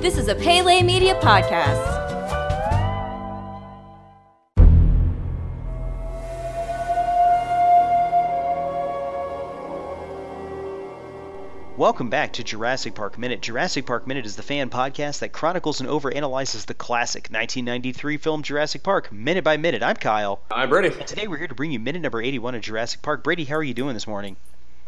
This is a Pele Media podcast. Welcome back to Jurassic Park Minute. Jurassic Park Minute is the fan podcast that chronicles and overanalyzes the classic 1993 film Jurassic Park minute by minute. I'm Kyle. I'm Brady. And today we're here to bring you minute number 81 of Jurassic Park. Brady, how are you doing this morning?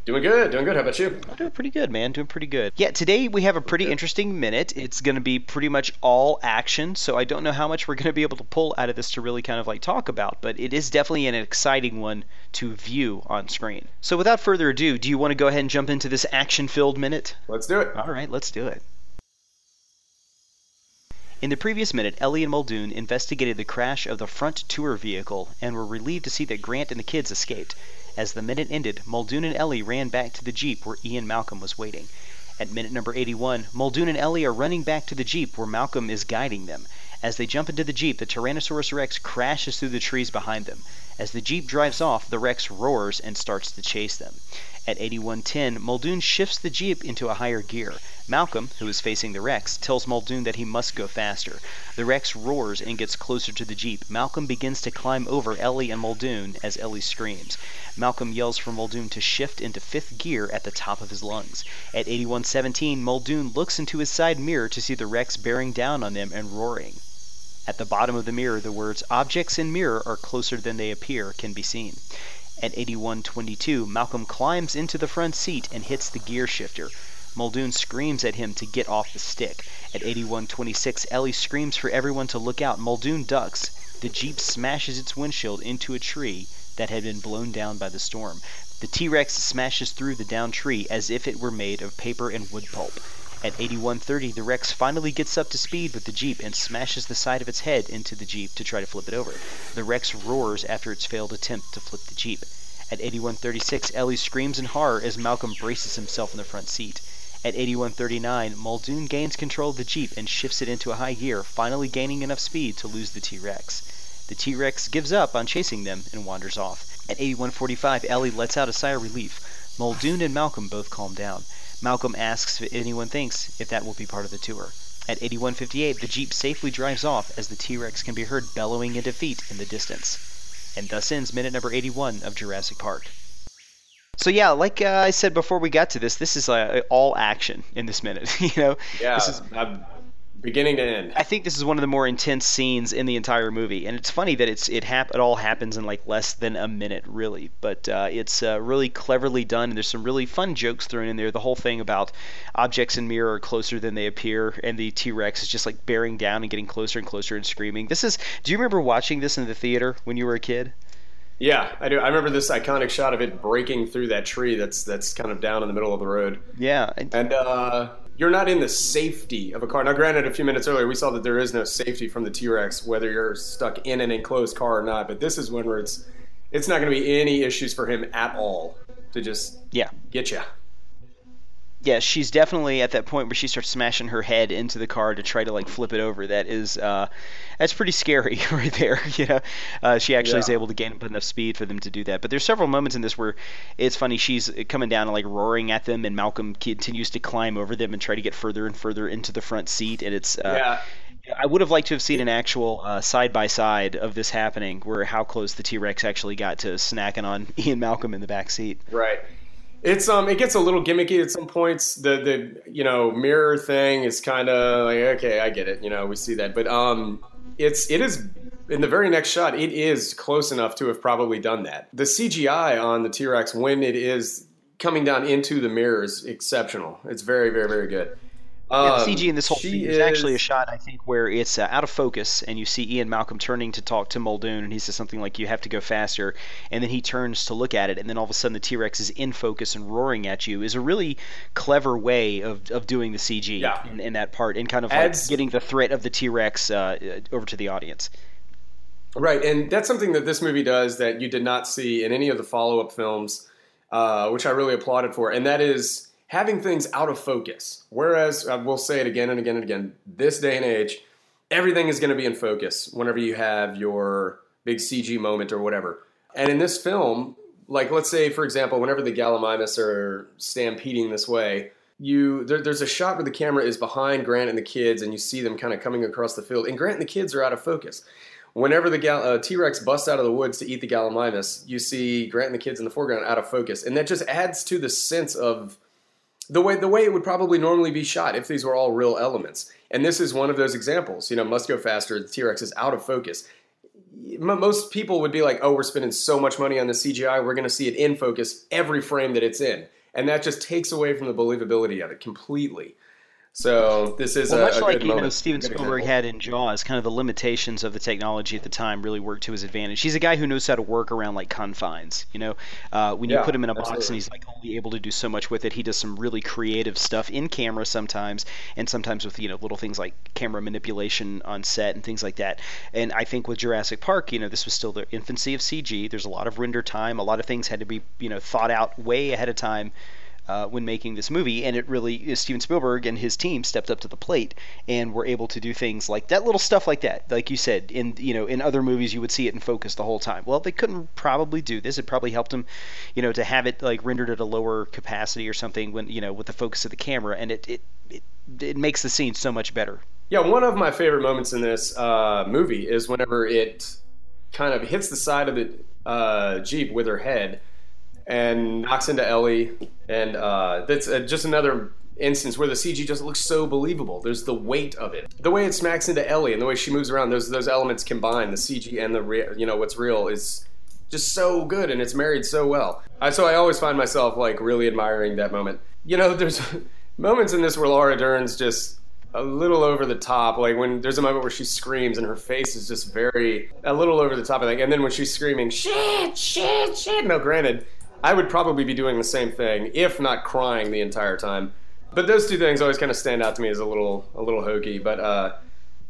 Doing good, doing good. How about you? I'm doing pretty good, man. Doing pretty good. Yeah, today we have a pretty interesting minute. It's going to be pretty much all action, so I don't know how much we're going to be able to pull out of this to really kind of like talk about, but it is definitely an exciting one to view on screen. So without further ado, do you want to go ahead and jump into this action-filled minute? Let's do it. All right, let's do it. In the previous minute, Ellie and Muldoon investigated the crash of the front tour vehicle and were relieved to see that Grant and the kids escaped. As the minute ended, Muldoon and Ellie ran back to the Jeep where Ian Malcolm was waiting. At minute number 81, Muldoon and Ellie are running back to the Jeep where Malcolm is guiding them. As they jump into the Jeep, the Tyrannosaurus Rex crashes through the trees behind them. As the Jeep drives off, the Rex roars and starts to chase them. At 8110, Muldoon shifts the Jeep into a higher gear. Malcolm, who is facing the Rex, tells Muldoon that he must go faster. The Rex roars and gets closer to the Jeep. Malcolm begins to climb over Ellie and Muldoon as Ellie screams. Malcolm yells for Muldoon to shift into fifth gear at the top of his lungs. At 8117, Muldoon looks into his side mirror to see the Rex bearing down on them and roaring. At the bottom of the mirror, the words "Objects in mirror are closer than they appear" can be seen. At 8122, Malcolm climbs into the front seat and hits the gear shifter. Muldoon screams at him to get off the stick. At 8126, Ellie screams for everyone to look out. Muldoon ducks. The Jeep smashes its windshield into a tree that had been blown down by the storm. The T Rex smashes through the downed tree as if it were made of paper and wood pulp. At 8130, the Rex finally gets up to speed with the Jeep and smashes the side of its head into the Jeep to try to flip it over. The Rex roars after its failed attempt to flip the Jeep. At 8136, Ellie screams in horror as Malcolm braces himself in the front seat. At 8139, Muldoon gains control of the Jeep and shifts it into a high gear, finally gaining enough speed to lose the T-Rex. The T-Rex gives up on chasing them and wanders off. At 8145, Ellie lets out a sigh of relief. Muldoon and Malcolm both calm down. Malcolm asks if anyone thinks if that will be part of the tour. At 8158, the Jeep safely drives off as the T-Rex can be heard bellowing in defeat in the distance. And thus ends minute number 81 of Jurassic Park. So yeah, like uh, I said before we got to this, this is uh, all action in this minute. you know, Yeah, this is I'm beginning to end. I think this is one of the more intense scenes in the entire movie, and it's funny that it's it hap- it all happens in like less than a minute, really. But uh, it's uh, really cleverly done, and there's some really fun jokes thrown in there. The whole thing about objects in mirror are closer than they appear, and the T-Rex is just like bearing down and getting closer and closer and screaming. This is. Do you remember watching this in the theater when you were a kid? Yeah, I do. I remember this iconic shot of it breaking through that tree that's that's kind of down in the middle of the road. Yeah. and- uh, you're not in the safety of a car. Now, granted, a few minutes earlier we saw that there is no safety from the T-Rex, whether you're stuck in an enclosed car or not. But this is one where it's it's not going to be any issues for him at all to just yeah. get you. Yeah, she's definitely at that point where she starts smashing her head into the car to try to like flip it over. That is, uh, that's pretty scary right there. You know, uh, she actually is able to gain up enough speed for them to do that. But there's several moments in this where it's funny. She's coming down and like roaring at them, and Malcolm continues to climb over them and try to get further and further into the front seat. And it's, uh, yeah, I would have liked to have seen an actual side by side of this happening, where how close the T Rex actually got to snacking on Ian Malcolm in the back seat. Right. It's um it gets a little gimmicky at some points. The the you know mirror thing is kind of like okay, I get it. You know, we see that, but um it's it is in the very next shot. It is close enough to have probably done that. The CGI on the T Rex when it is coming down into the mirror is exceptional. It's very very very good. Yeah, Um, the CG in this whole thing is actually a shot I think where it's uh, out of focus, and you see Ian Malcolm turning to talk to Muldoon, and he says something like, "You have to go faster," and then he turns to look at it, and then all of a sudden the T Rex is in focus and roaring at you. Is a really clever way of, of doing the CG Yeah. in, in that part, and kind of Adds- like getting the threat of the T Rex uh, uh, over to the audience. Right, and that's something that this movie does that you did not see in any of the follow-up films, uh, which I really applauded for, and that is having things out of focus. Whereas I will say it again and again and again, this day and age, everything is going to be in focus whenever you have your big CG moment or whatever. And in this film, like let's say for example, whenever the Gallimimus are stampeding this way, you there, there's a shot where the camera is behind Grant and the kids, and you see them kind of coming across the field, and Grant and the kids are out of focus. Whenever the gal- uh, T-Rex busts out of the woods to eat the Gallimimus, you see Grant and the kids in the foreground out of focus, and that just adds to the sense of the way the way it would probably normally be shot if these were all real elements. And this is one of those examples. You know, must go faster. The T-Rex is out of focus. Most people would be like, "Oh, we're spending so much money on the CGI. We're going to see it in focus every frame that it's in," and that just takes away from the believability of it completely. So this is Well, a, much a like you know. Steven Spielberg had in Jaws, kind of the limitations of the technology at the time really worked to his advantage. He's a guy who knows how to work around like confines. You know, uh, when you Yeah, put him in a box absolutely. and he's like only able to do so much with it, he does some really creative stuff in camera sometimes, and sometimes with you know little things like camera manipulation on set and things like that. And I think with Jurassic Park, you know, this was still the infancy of CG. There's a lot of render time. A lot of things had to be you know thought out way ahead of time uh, when making this movie, and it really is Steven Spielberg and his team stepped up to the plate and were able to do things like that little stuff like that. Like you said, in you know in other movies you would see it in focus the whole time. Well, they couldn't probably do this. It probably helped them, you know, to have it like rendered at a lower capacity or something when you know with the focus of the camera, and it it it, it makes the scene so much better. Yeah, one of my favorite moments in this uh, movie is whenever it kind of hits the side of the uh, jeep with her head and knocks into Ellie, and uh, that's uh, just another instance where the CG just looks so believable. There's the weight of it, the way it smacks into Ellie, and the way she moves around. Those those elements combined, the CG and the rea- you know what's real is just so good, and it's married so well. I, so I always find myself like really admiring that moment. You know, there's moments in this where Laura Dern's just a little over the top. Like when there's a moment where she screams and her face is just very a little over the top. Think, and then when she's screaming shit, shit, shit. No, granted, I would probably be doing the same thing if not crying the entire time. But those two things always kind of stand out to me as a little a little hokey. But uh,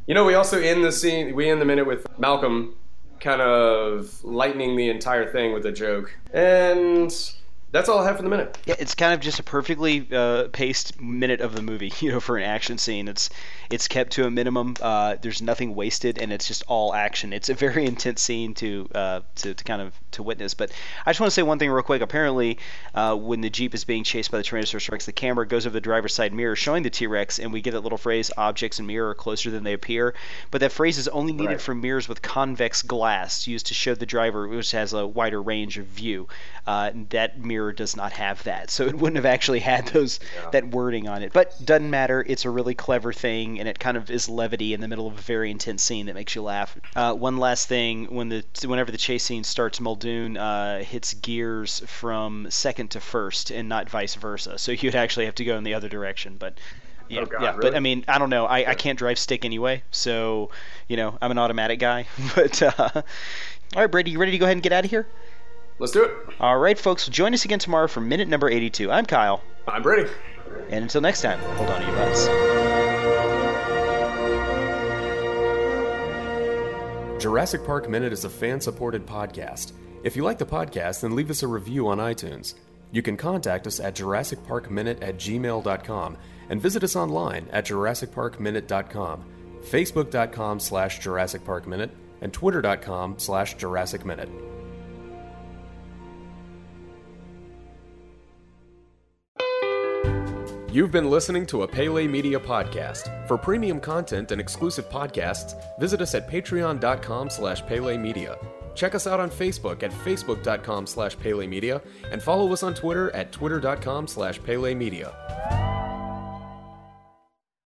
you know, we also end the scene, we end the minute with Malcolm kind of lightening the entire thing with a joke, and that's all I have for the minute. Yeah, it's kind of just a perfectly uh, paced minute of the movie, you know, for an action scene. It's it's kept to a minimum. Uh, there's nothing wasted, and it's just all action. It's a very intense scene to uh, to, to kind of to witness. But I just want to say one thing real quick. Apparently, uh, when the jeep is being chased by the Tyrannosaurus Rex, the camera goes over the driver's side mirror, showing the T-Rex, and we get that little phrase: "Objects in mirror are closer than they appear." But that phrase is only needed Right. for mirrors with convex glass, used to show the driver, which has a wider range of view. Uh, that mirror does not have that, so it wouldn't have actually had those Yeah. that wording on it. But doesn't matter. It's a really clever thing, and it kind of is levity in the middle of a very intense scene that makes you laugh. Uh, one last thing: when the whenever the chase scene starts, Muldoon uh, hits gears from second to first, and not vice versa. So you'd actually have to go in the other direction. But yeah, Oh, God, yeah. But? I mean, I don't know. I, I can't drive stick anyway, so you know I'm an automatic guy. but uh, all right, Brady, you ready to go ahead and get out of here? Let's do it. All right, folks. Join us again tomorrow for minute number 82. I'm Kyle. I'm Brady. And until next time, hold on to your butts. Jurassic Park Minute is a fan supported podcast. If you like the podcast, then leave us a review on iTunes. You can contact us at JurassicParkMinute at gmail.com and visit us online at JurassicParkMinute.com, Facebook.com slash Jurassic Park Minute, and Twitter.com slash Jurassic Minute. You've been listening to a Pele Media podcast. For premium content and exclusive podcasts, visit us at patreon.com slash Pele Media. Check us out on Facebook at facebook.com slash Pele Media and follow us on Twitter at twitter.com slash Pele Media.